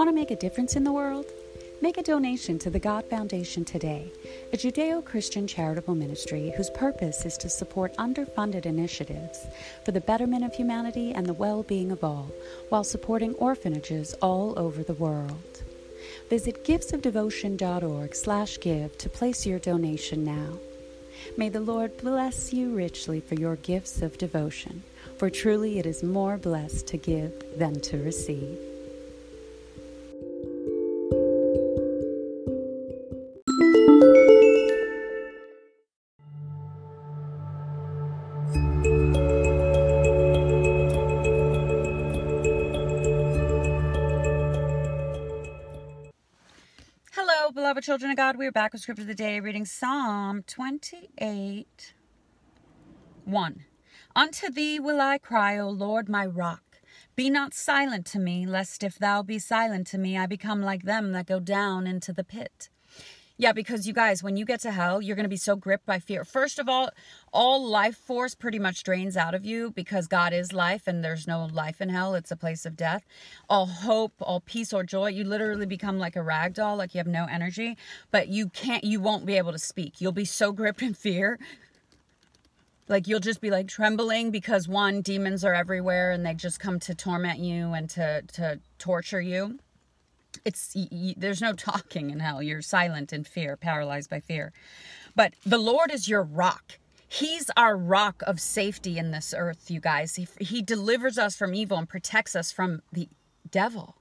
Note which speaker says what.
Speaker 1: Want to make a difference in the world? Make a donation to the God Foundation today, a Judeo Christian charitable ministry whose purpose is to support underfunded initiatives for the betterment of humanity and the well being of all, while supporting orphanages all over the world. Visit giftsofdevotion.org slash give to place your donation now. May the Lord bless you richly for your gifts of devotion, for truly it is more blessed to give than to receive.
Speaker 2: Hello, beloved children of God. We are back with Scripture of the Day, reading Psalm 28 1. Unto thee will I cry, O Lord, my rock. Be not silent to me, lest if thou be silent to me, I become like them that go down into the pit. Yeah, because you guys, when you get to hell, you're going to be so gripped by fear. First of all, all life force pretty much drains out of you because God is life and there's no life in hell. It's a place of death. All hope, all peace or joy, you literally become like a rag doll, like you have no energy, but you can't, you won't be able to speak. You'll be so gripped in fear. Like you'll just be like trembling because one, demons are everywhere and they just come to torment you and to, to torture you it's there's no talking in hell. You're silent in fear paralyzed by fear. But the lord is your rock. He's our rock of safety in this earth you guys. He, he delivers us from evil and protects us from the devil